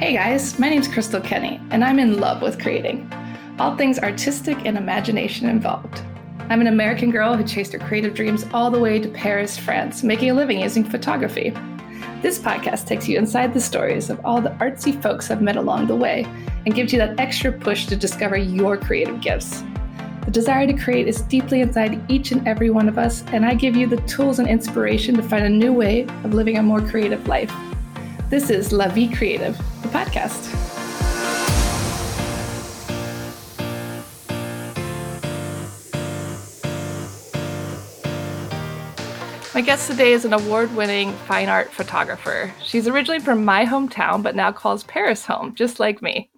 Hey guys, my name's Crystal Kenny, and I'm in love with creating. All things artistic and imagination involved. I'm an American girl who chased her creative dreams all the way to Paris, France, making a living using photography. This podcast takes you inside the stories of all the artsy folks I've met along the way and gives you that extra push to discover your creative gifts. The desire to create is deeply inside each and every one of us, and I give you the tools and inspiration to find a new way of living a more creative life. This is La Vie Creative, the podcast. My guest today is an award winning fine art photographer. She's originally from my hometown, but now calls Paris home, just like me.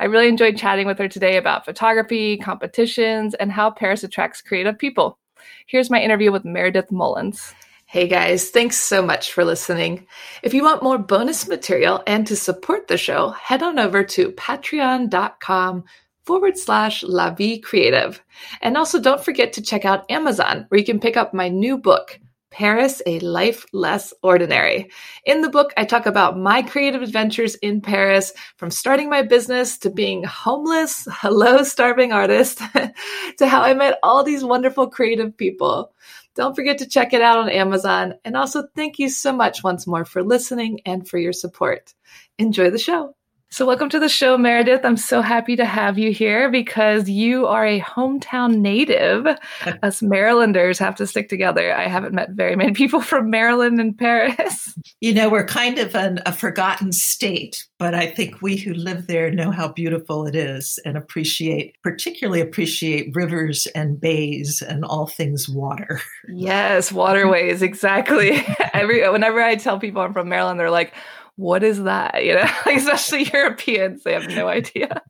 I really enjoyed chatting with her today about photography, competitions, and how Paris attracts creative people. Here's my interview with Meredith Mullins. Hey guys, thanks so much for listening. If you want more bonus material and to support the show, head on over to patreon.com forward slash La Vie Creative. And also don't forget to check out Amazon, where you can pick up my new book, Paris, A Life Less Ordinary. In the book, I talk about my creative adventures in Paris, from starting my business to being homeless, hello, starving artist, to how I met all these wonderful creative people. Don't forget to check it out on Amazon. And also, thank you so much once more for listening and for your support. Enjoy the show. So, welcome to the show, Meredith. I'm so happy to have you here because you are a hometown native. Us Marylanders have to stick together. I haven't met very many people from Maryland and Paris. You know, we're kind of an, a forgotten state, but I think we who live there know how beautiful it is and appreciate, particularly appreciate rivers and bays and all things water. Yes, waterways, exactly. Every whenever I tell people I'm from Maryland, they're like, what is that? You know, especially Europeans, they have no idea.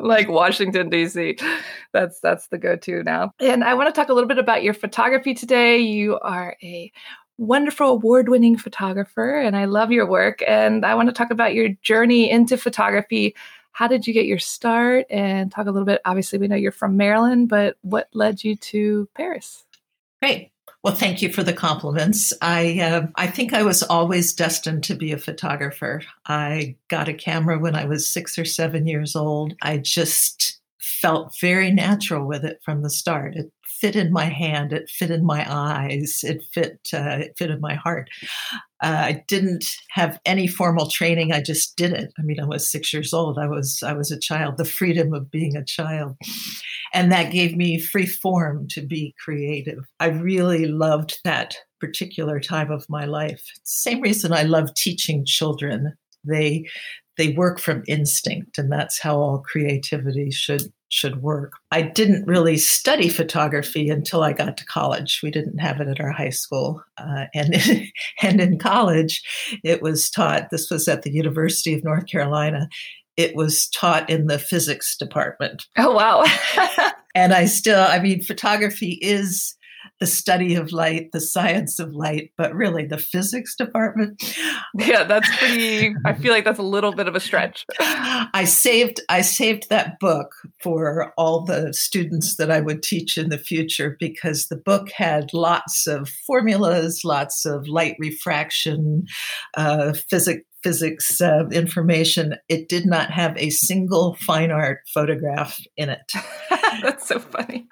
like Washington D.C. That's that's the go-to now. And I want to talk a little bit about your photography today. You are a wonderful award-winning photographer and I love your work and I want to talk about your journey into photography. How did you get your start and talk a little bit obviously we know you're from Maryland, but what led you to Paris? Great. Well, thank you for the compliments. I uh, I think I was always destined to be a photographer. I got a camera when I was six or seven years old. I just felt very natural with it from the start. It fit in my hand. It fit in my eyes. It fit. Uh, it fit in my heart. Uh, I didn't have any formal training. I just did it. I mean, I was six years old. I was I was a child. The freedom of being a child, and that gave me free form to be creative. I really loved that particular time of my life. Same reason I love teaching children. They they work from instinct, and that's how all creativity should should work. I didn't really study photography until I got to college. We didn't have it at our high school, uh, and and in college, it was taught. This was at the University of North Carolina. It was taught in the physics department. Oh wow! and I still, I mean, photography is the study of light, the science of light, but really the physics department. Yeah, that's pretty I feel like that's a little bit of a stretch. I saved I saved that book for all the students that I would teach in the future because the book had lots of formulas, lots of light refraction, uh, physics physics uh, information, it did not have a single fine art photograph in it. That's so funny.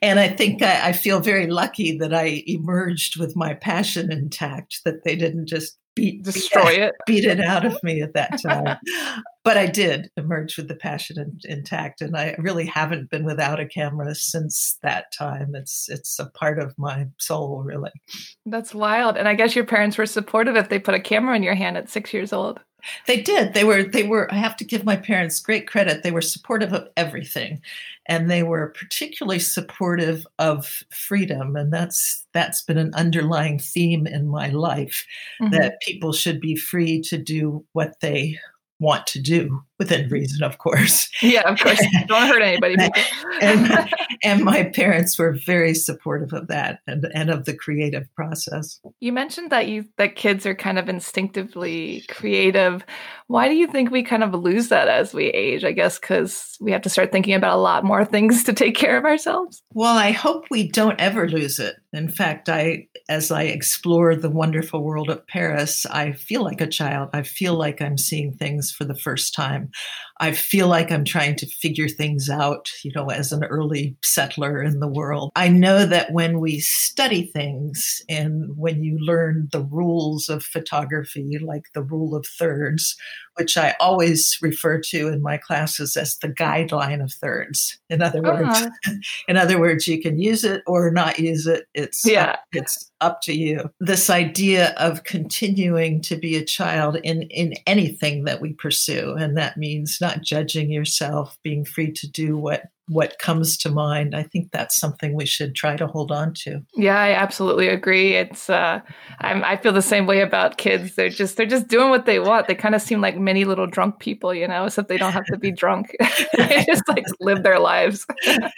And I think I, I, feel very lucky that I emerged with my passion intact, that they didn't just beat destroy beat, it. beat it out of me at that time. But i did emerge with the passion in, intact and i really haven't been without a camera since that time. It's it's a part of my soul really. That's wild and i guess your parents were supportive if they put a camera in your hand at six years old they did. They were they were I have to give my parents great credit. They were supportive of everything. And they were particularly supportive of freedom and that's that's been an underlying theme in my life mm-hmm. that people should be free to do what they want to do within reason, of course. Yeah, of course. Don't hurt anybody. and, and my parents were very supportive of that and, and of the creative process. You mentioned that you that kids are kind of instinctively creative. Why do you think we kind of lose that as we age? I guess because we have to start thinking about a lot more things to take care of ourselves. Well, I hope we don't ever lose it. In fact, I as I explore the wonderful world of Paris, I feel like a child. I feel like I'm seeing things for the first time. I feel like I'm trying to figure things out, you know, as an early settler in the world. I know that when we study things and when you learn the rules of photography, like the rule of thirds, which I always refer to in my classes as the guideline of thirds. In other words, uh-huh. in other words, you can use it or not use it. It's yeah. Up, it's up to you. This idea of continuing to be a child in in anything that we pursue, and that means not judging yourself, being free to do what what comes to mind. I think that's something we should try to hold on to. Yeah, I absolutely agree. It's uh, I'm, I feel the same way about kids. They're just they're just doing what they want. They kind of seem like many little drunk people, you know, except they don't have to be drunk. they just like live their lives. no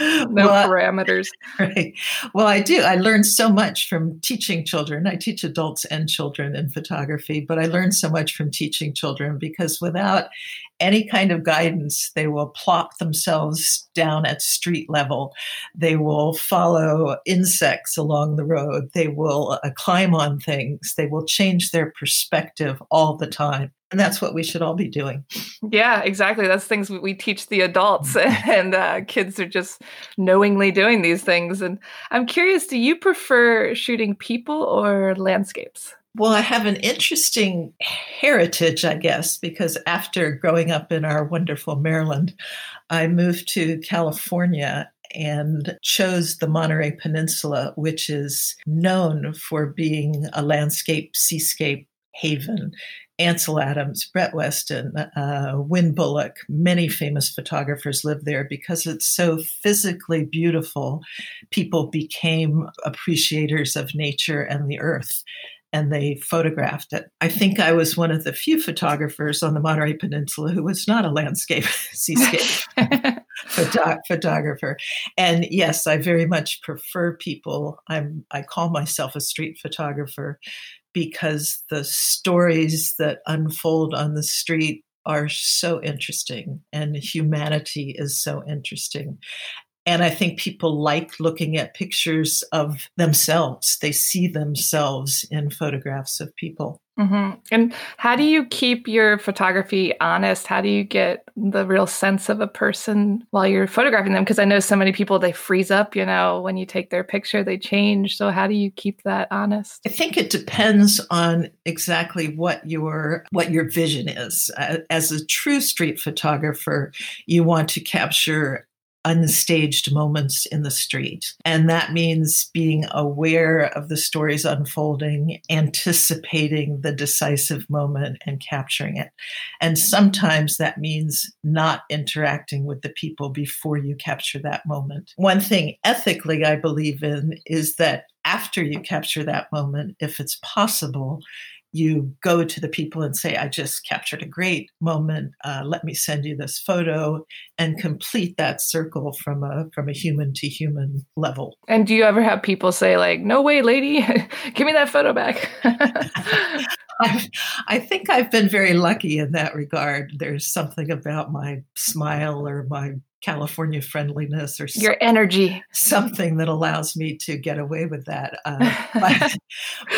well, parameters. Right. Well, I do. I learned so much from teaching children. I teach adults and children in photography, but I learned so much from teaching children because without any kind of guidance, they will plop themselves down at street level. They will follow insects along the road. They will uh, climb on things. They will change their perspective all the time. And that's what we should all be doing. Yeah, exactly. That's things we teach the adults, and uh, kids are just knowingly doing these things. And I'm curious do you prefer shooting people or landscapes? Well, I have an interesting heritage, I guess, because after growing up in our wonderful Maryland, I moved to California and chose the Monterey Peninsula, which is known for being a landscape, seascape haven. Ansel Adams, Brett Weston, uh, Wynn Bullock, many famous photographers live there because it's so physically beautiful. People became appreciators of nature and the earth and they photographed it. I think I was one of the few photographers on the Monterey Peninsula who was not a landscape seascape photo- photographer. And yes, I very much prefer people. I'm I call myself a street photographer because the stories that unfold on the street are so interesting and humanity is so interesting. And I think people like looking at pictures of themselves. They see themselves in photographs of people. Mm-hmm. And how do you keep your photography honest? How do you get the real sense of a person while you're photographing them? Because I know so many people, they freeze up, you know, when you take their picture, they change. So how do you keep that honest? I think it depends on exactly what your what your vision is. As a true street photographer, you want to capture unstaged moments in the street. And that means being aware of the stories unfolding, anticipating the decisive moment and capturing it. And sometimes that means not interacting with the people before you capture that moment. One thing ethically I believe in is that after you capture that moment, if it's possible, you go to the people and say, I just captured a great moment. Uh, let me send you this photo and complete that circle from a from a human to human level. And do you ever have people say, like, no way, lady, give me that photo back? I think I've been very lucky in that regard. There's something about my smile or my California friendliness or your energy, something that allows me to get away with that. Uh, but,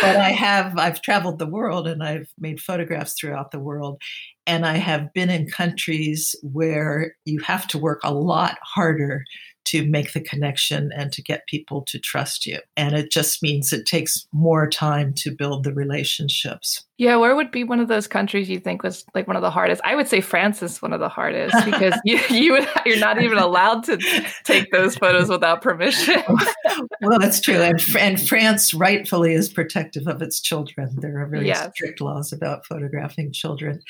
but I have, I've traveled the world and I've made photographs throughout the world. And I have been in countries where you have to work a lot harder to make the connection and to get people to trust you. And it just means it takes more time to build the relationships. Yeah, where would be one of those countries you think was like one of the hardest? I would say France is one of the hardest because you you would, you're not even allowed to take those photos without permission. well, that's true, and, and France rightfully is protective of its children. There are very yes. strict laws about photographing children.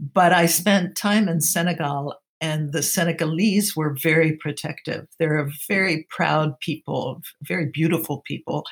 But I spent time in Senegal and the Senegalese were very protective. They're a very proud people, very beautiful people,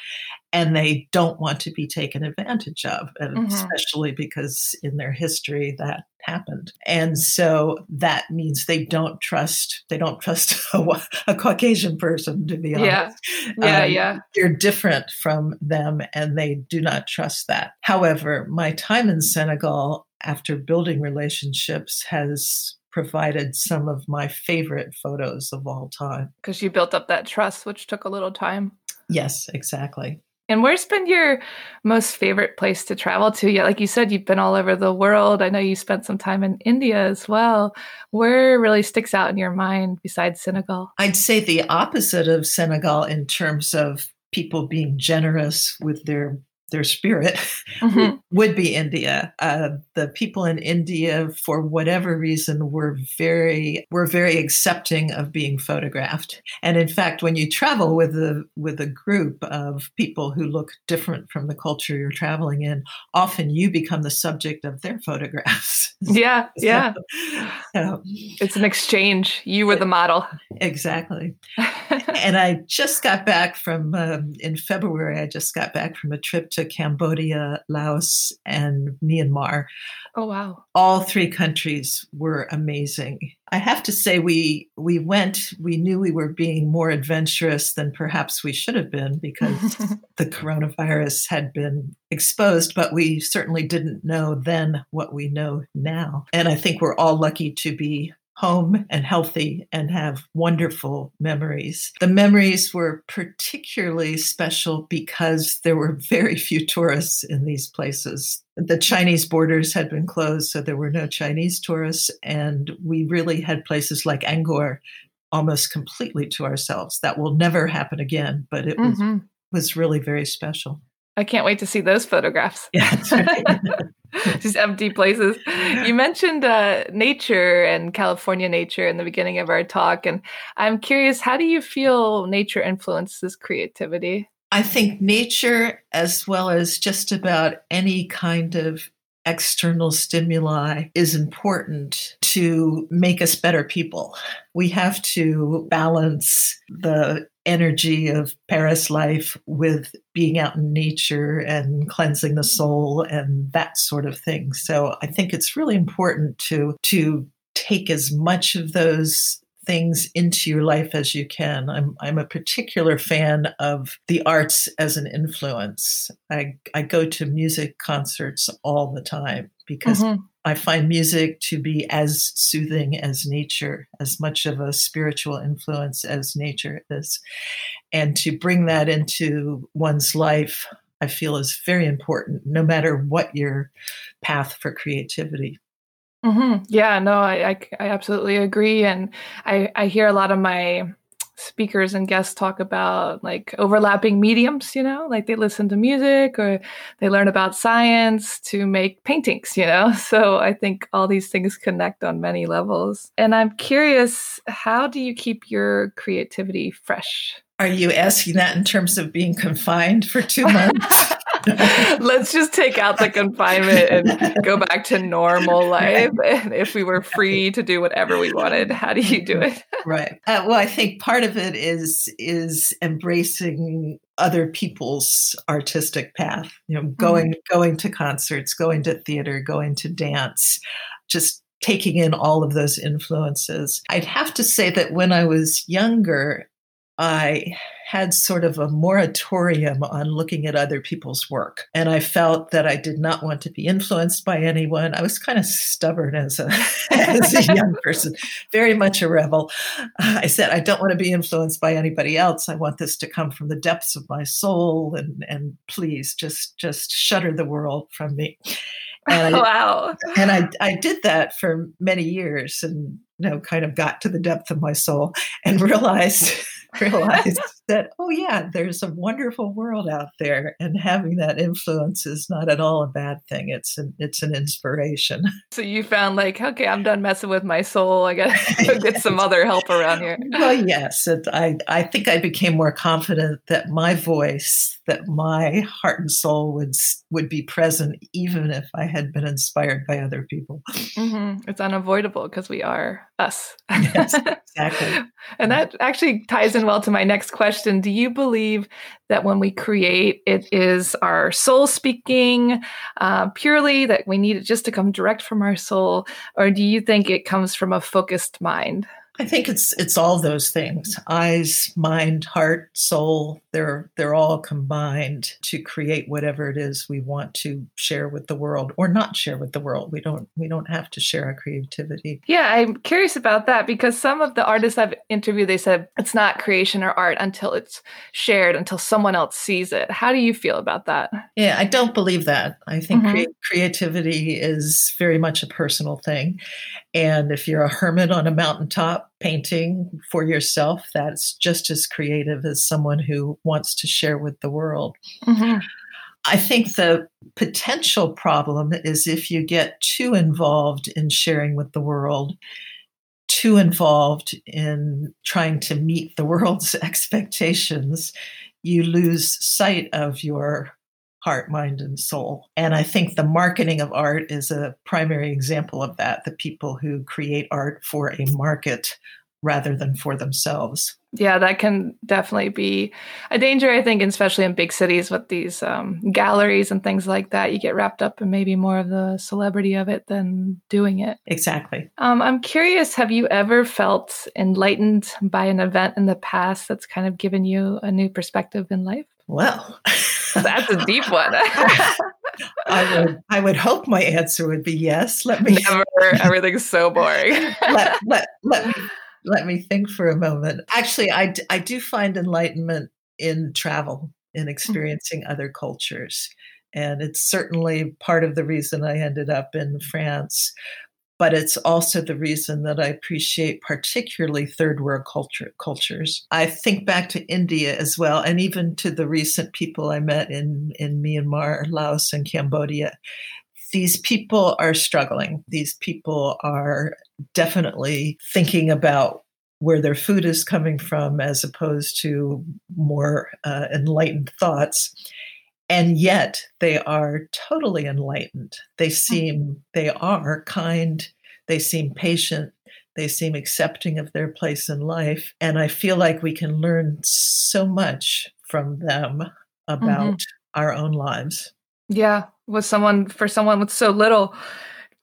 and they don't want to be taken advantage of, and mm-hmm. especially because in their history that happened. And so that means they don't trust they don't trust a, a Caucasian person to be honest. Yeah, yeah, um, yeah. You're different from them, and they do not trust that. However, my time in Senegal after building relationships has provided some of my favorite photos of all time. Because you built up that trust, which took a little time. Yes, exactly. And where's been your most favorite place to travel to? Yeah, like you said, you've been all over the world. I know you spent some time in India as well. Where really sticks out in your mind besides Senegal? I'd say the opposite of Senegal in terms of people being generous with their their spirit mm-hmm. would be India. Uh, the people in India, for whatever reason, were very were very accepting of being photographed. And in fact, when you travel with a with a group of people who look different from the culture you're traveling in, often you become the subject of their photographs. Yeah, yeah. So, it's an exchange. You were the model. Exactly. and I just got back from um, in February. I just got back from a trip to Cambodia, Laos, and Myanmar. Oh wow! All three countries were amazing. I have to say, we we went. We knew we were being more adventurous than perhaps we should have been because the coronavirus had been exposed, but we certainly didn't know then what we know now. And I think we're all lucky to be home and healthy and have wonderful memories. The memories were particularly special because there were very few tourists in these places. The Chinese borders had been closed, so there were no Chinese tourists. And we really had places like Angkor almost completely to ourselves. That will never happen again, but it was, mm-hmm. was really very special. I can't wait to see those photographs. Yeah, just empty places. You mentioned uh, nature and California nature in the beginning of our talk, and I'm curious, how do you feel nature influences creativity? I think nature, as well as just about any kind of external stimuli is important to make us better people. We have to balance the energy of Paris life with being out in nature and cleansing the soul and that sort of thing. So I think it's really important to to take as much of those things into your life as you can. I'm I'm a particular fan of the arts as an influence. I I go to music concerts all the time because mm-hmm. I find music to be as soothing as nature, as much of a spiritual influence as nature is. And to bring that into one's life, I feel is very important, no matter what your path for creativity. Mm-hmm. Yeah, no, I, I, I absolutely agree, and I I hear a lot of my speakers and guests talk about like overlapping mediums, you know, like they listen to music or they learn about science to make paintings, you know. So I think all these things connect on many levels. And I'm curious, how do you keep your creativity fresh? Are you asking that in terms of being confined for two months? Let's just take out the confinement and go back to normal life. And if we were free to do whatever we wanted, how do you do it? right. Uh, well, I think part of it is is embracing other people's artistic path. You know, going mm-hmm. going to concerts, going to theater, going to dance, just taking in all of those influences. I'd have to say that when I was younger, I had sort of a moratorium on looking at other people's work. And I felt that I did not want to be influenced by anyone. I was kind of stubborn as a, as a young person, very much a rebel. I said, I don't want to be influenced by anybody else. I want this to come from the depths of my soul. And, and please just, just shutter the world from me. And I, wow. And I, I did that for many years and, you know, kind of got to the depth of my soul and realized realized that, oh, yeah, there's a wonderful world out there. And having that influence is not at all a bad thing. It's an, it's an inspiration. So you found like, okay, I'm done messing with my soul. I got to get some other help around here. Well, yes. It, I, I think I became more confident that my voice, that my heart and soul would, would be present even if I had been inspired by other people. Mm-hmm. It's unavoidable because we are us. yes, exactly. and that actually ties in well to my next question. Do you believe that when we create, it is our soul speaking uh, purely, that we need it just to come direct from our soul? Or do you think it comes from a focused mind? I think it's it's all those things. Eyes, mind, heart, soul, they're they're all combined to create whatever it is we want to share with the world or not share with the world. We don't we don't have to share our creativity. Yeah, I'm curious about that because some of the artists I've interviewed they said it's not creation or art until it's shared until someone else sees it. How do you feel about that? Yeah, I don't believe that. I think mm-hmm. cre- creativity is very much a personal thing. And if you're a hermit on a mountaintop painting for yourself, that's just as creative as someone who wants to share with the world. Mm-hmm. I think the potential problem is if you get too involved in sharing with the world, too involved in trying to meet the world's expectations, you lose sight of your heart, mind, and soul. And I think the marketing of art is a primary example of that. The people who create art for a market rather than for themselves. Yeah, that can definitely be a danger, I think, especially in big cities with these um, galleries and things like that. You get wrapped up in maybe more of the celebrity of it than doing it. Exactly. Um, I'm curious have you ever felt enlightened by an event in the past that's kind of given you a new perspective in life? Well, that's a deep one. I would I would hope my answer would be yes. Let me never everything's so boring. let, let, let me let me think for a moment. Actually, I, I do find enlightenment in travel, in experiencing other cultures. And it's certainly part of the reason I ended up in France. But it's also the reason that I appreciate particularly third world culture, cultures. I think back to India as well, and even to the recent people I met in, in Myanmar, Laos, and Cambodia these people are struggling. These people are definitely thinking about where their food is coming from as opposed to more uh, enlightened thoughts. And yet they are totally enlightened. They seem, they are kind, they seem patient, they seem accepting of their place in life. And I feel like we can learn so much from them about mm-hmm. our own lives. Yeah, with someone for someone with so little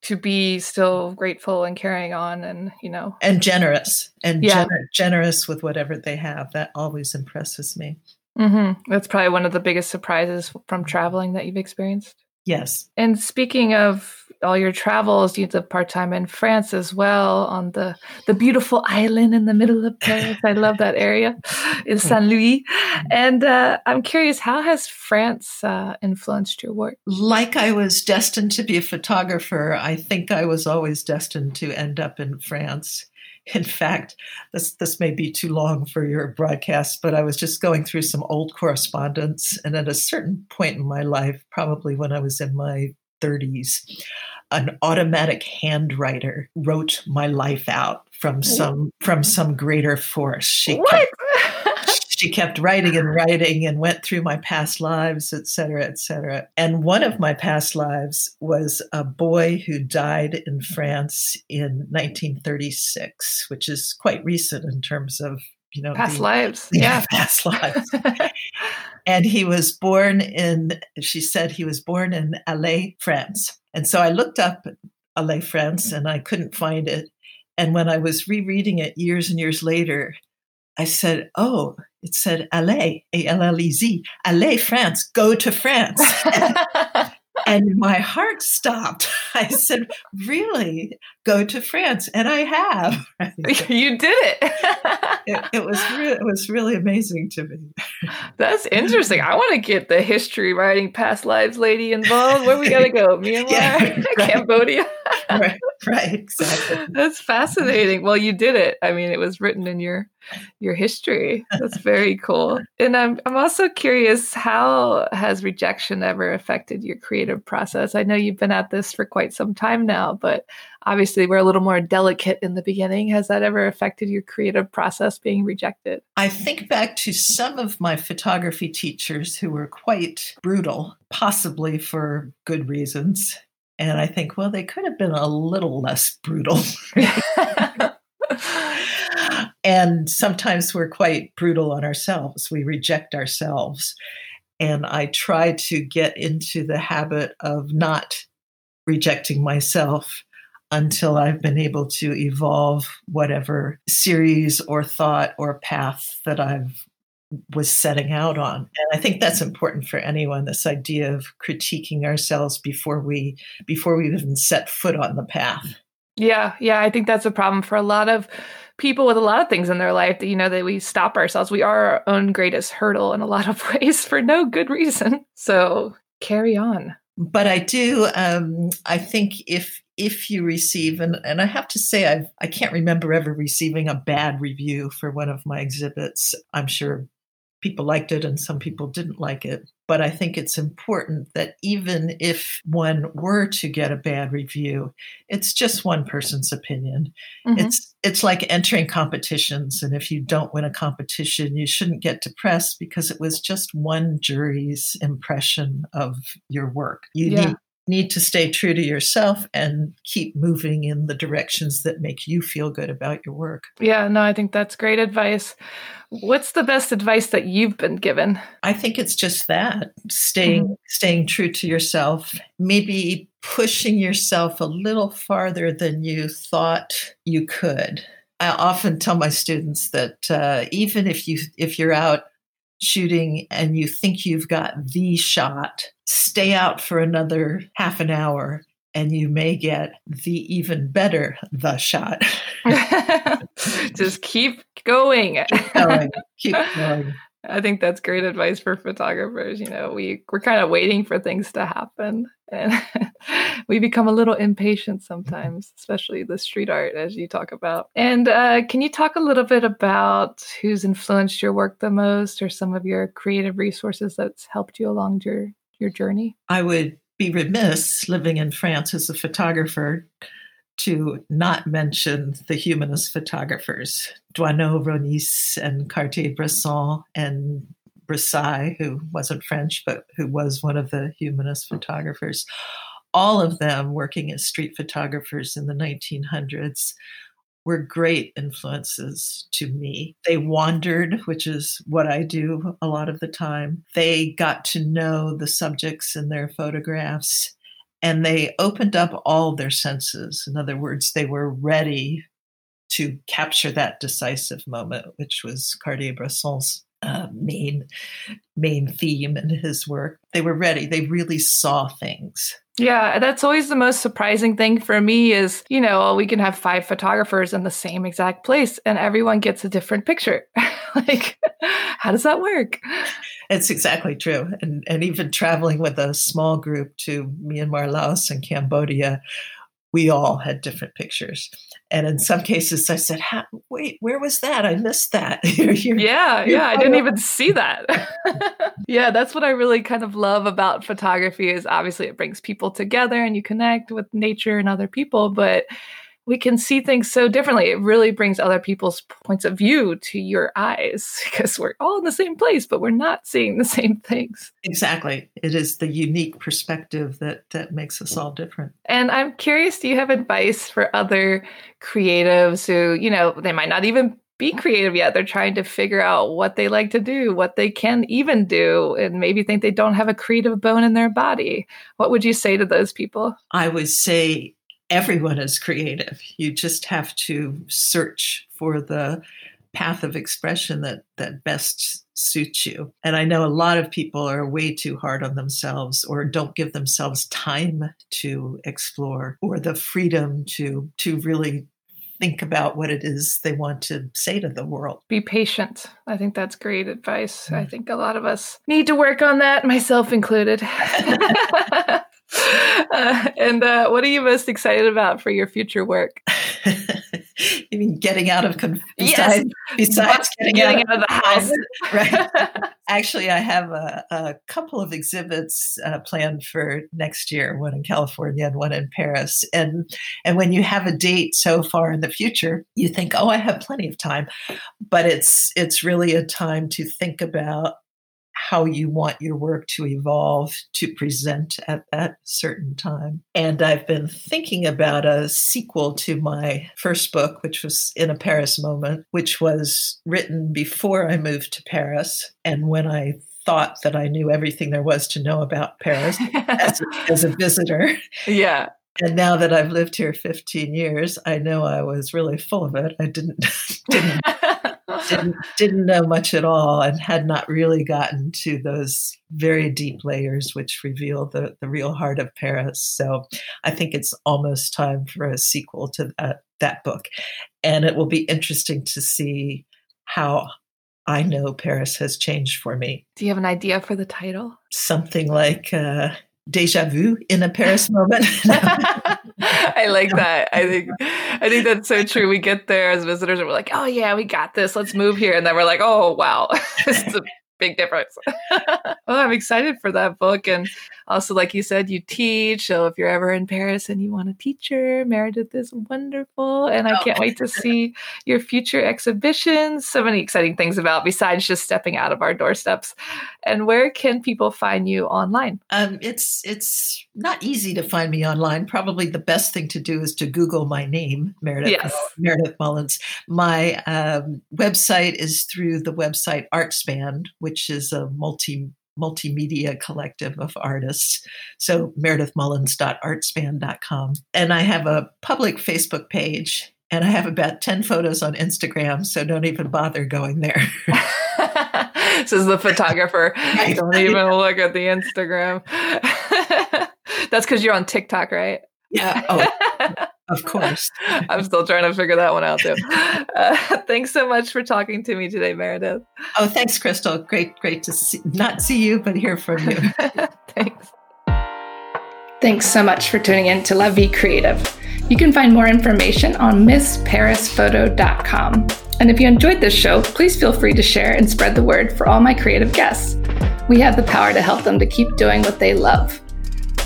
to be still grateful and carrying on and you know and generous and yeah. gener- generous with whatever they have that always impresses me mm-hmm. that's probably one of the biggest surprises from traveling that you've experienced yes and speaking of all your travels. You did part time in France as well on the the beautiful island in the middle of Paris. I love that area, in hmm. Saint Louis. And uh, I'm curious, how has France uh, influenced your work? Like I was destined to be a photographer, I think I was always destined to end up in France. In fact, this this may be too long for your broadcast, but I was just going through some old correspondence, and at a certain point in my life, probably when I was in my 30s, an automatic handwriter wrote my life out from some from some greater force. She what? She kept writing and writing and went through my past lives, et cetera, et cetera. And one of my past lives was a boy who died in France in 1936, which is quite recent in terms of you know past the, lives yeah. past lives. And he was born in she said he was born in Alais France. And so I looked up Alais France and I couldn't find it. And when I was rereading it years and years later I said oh it said Allez A L L E Z Allez France go to France and my heart stopped. I said, "Really? Go to France?" And I have. you did it. it, it, was re- it was really amazing to me. That's interesting. I want to get the history writing past lives lady involved. Where we got to go? Myanmar, yeah, right. Cambodia. right, right, exactly. That's fascinating. Well, you did it. I mean, it was written in your your history. That's very cool. And I'm I'm also curious how has rejection ever affected your creative process? I know you've been at this for quite some time now, but obviously we're a little more delicate in the beginning. Has that ever affected your creative process being rejected? I think back to some of my photography teachers who were quite brutal, possibly for good reasons. And I think, well, they could have been a little less brutal. and sometimes we're quite brutal on ourselves. We reject ourselves. And I try to get into the habit of not rejecting myself. Until I've been able to evolve whatever series or thought or path that I've was setting out on. And I think that's important for anyone, this idea of critiquing ourselves before we before we even set foot on the path. Yeah, yeah, I think that's a problem for a lot of people with a lot of things in their life that you know that we stop ourselves. We are our own greatest hurdle in a lot of ways for no good reason. So carry on. But I do. Um, I think if if you receive and, and I have to say I I can't remember ever receiving a bad review for one of my exhibits. I'm sure people liked it and some people didn't like it. But I think it's important that even if one were to get a bad review, it's just one person's opinion. Mm-hmm. It's it's like entering competitions and if you don't win a competition, you shouldn't get depressed because it was just one jury's impression of your work. You yeah. need need to stay true to yourself and keep moving in the directions that make you feel good about your work. Yeah, no, I think that's great advice. What's the best advice that you've been given? I think it's just that staying mm-hmm. staying true to yourself, maybe pushing yourself a little farther than you thought you could. I often tell my students that uh, even if you if you're out shooting and you think you've got the shot, stay out for another half an hour and you may get the even better the shot. Just keep going. keep going. Keep going. I think that's great advice for photographers. You know, we we're kind of waiting for things to happen, and we become a little impatient sometimes, especially the street art, as you talk about. And uh, can you talk a little bit about who's influenced your work the most, or some of your creative resources that's helped you along your your journey? I would be remiss living in France as a photographer to not mention the humanist photographers, Doisneau, Ronis, and Cartier-Bresson, and Brassai, who wasn't French, but who was one of the humanist photographers. All of them working as street photographers in the 1900s were great influences to me. They wandered, which is what I do a lot of the time. They got to know the subjects in their photographs and they opened up all their senses. In other words, they were ready to capture that decisive moment, which was Cartier-Bresson's uh, main main theme in his work. They were ready. They really saw things. Yeah, that's always the most surprising thing for me is, you know, we can have five photographers in the same exact place and everyone gets a different picture. like, how does that work? It's exactly true. And, and even traveling with a small group to Myanmar, Laos, and Cambodia, we all had different pictures. And in some cases, I said, wait, where was that? I missed that. you're, yeah, you're yeah, I didn't even see that. yeah, that's what I really kind of love about photography is obviously it brings people together and you connect with nature and other people, but we can see things so differently. It really brings other people's points of view to your eyes because we're all in the same place, but we're not seeing the same things. Exactly. It is the unique perspective that that makes us all different. And I'm curious, do you have advice for other creatives who, you know, they might not even be creative yet. They're trying to figure out what they like to do, what they can even do, and maybe think they don't have a creative bone in their body. What would you say to those people? I would say everyone is creative. You just have to search for the path of expression that that best suits you. And I know a lot of people are way too hard on themselves or don't give themselves time to explore or the freedom to to really think about what it is they want to say to the world. Be patient. I think that's great advice. Mm-hmm. I mm. think a lot of us need to work on that, myself included. Uh, and uh, what are you most excited about for your future work? you mean getting out of con- besides, yes. besides getting, getting out, of, out, of, the house, right? Actually, I have a, a couple of exhibits uh, planned for next year. One in California and one in Paris. And and when you have a date so far in the future, you think, "Oh, I have plenty of time," but it's it's really a time to think about how you want your work to evolve to present at that certain time. And I've been thinking about a sequel to my first book, which was In a Paris Moment, which was written before I moved to Paris. And when I thought that I knew everything there was to know about Paris as, a, as a visitor. Yeah. and now that I've lived here 15 years, I know I was really full of it. I didn't didn't, didn't, didn't know much at all and had not really gotten to those very deep layers which reveal the, the real heart of Paris. So I think it's almost time for a sequel to that, that book. And it will be interesting to see how I know Paris has changed for me. Do you have an idea for the title? Something like uh, Deja Vu in a Paris moment. I like that. I think I think that's so true. We get there as visitors and we're like, oh yeah, we got this. Let's move here. And then we're like, oh wow, this is a big difference. well, I'm excited for that book. And also, like you said, you teach. So if you're ever in Paris and you want a teacher, Meredith is wonderful. And I can't wait to see your future exhibitions. So many exciting things about besides just stepping out of our doorsteps. And where can people find you online? Um, it's it's not easy to find me online. Probably the best thing to do is to Google my name, Meredith. Yes. Meredith Mullins. My um, website is through the website Artspan, which is a multi multimedia collective of artists. So meredithmullins.artspan.com. And I have a public Facebook page and I have about 10 photos on Instagram, so don't even bother going there. Says the photographer. Don't even look at the Instagram. That's because you're on TikTok, right? Yeah. Oh, of course. I'm still trying to figure that one out too. Uh, thanks so much for talking to me today, Meredith. Oh, thanks, Crystal. Great, great to see, not see you, but hear from you. thanks. Thanks so much for tuning in to La Vie Creative. You can find more information on MissParisPhoto.com. And if you enjoyed this show, please feel free to share and spread the word for all my creative guests. We have the power to help them to keep doing what they love.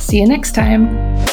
See you next time.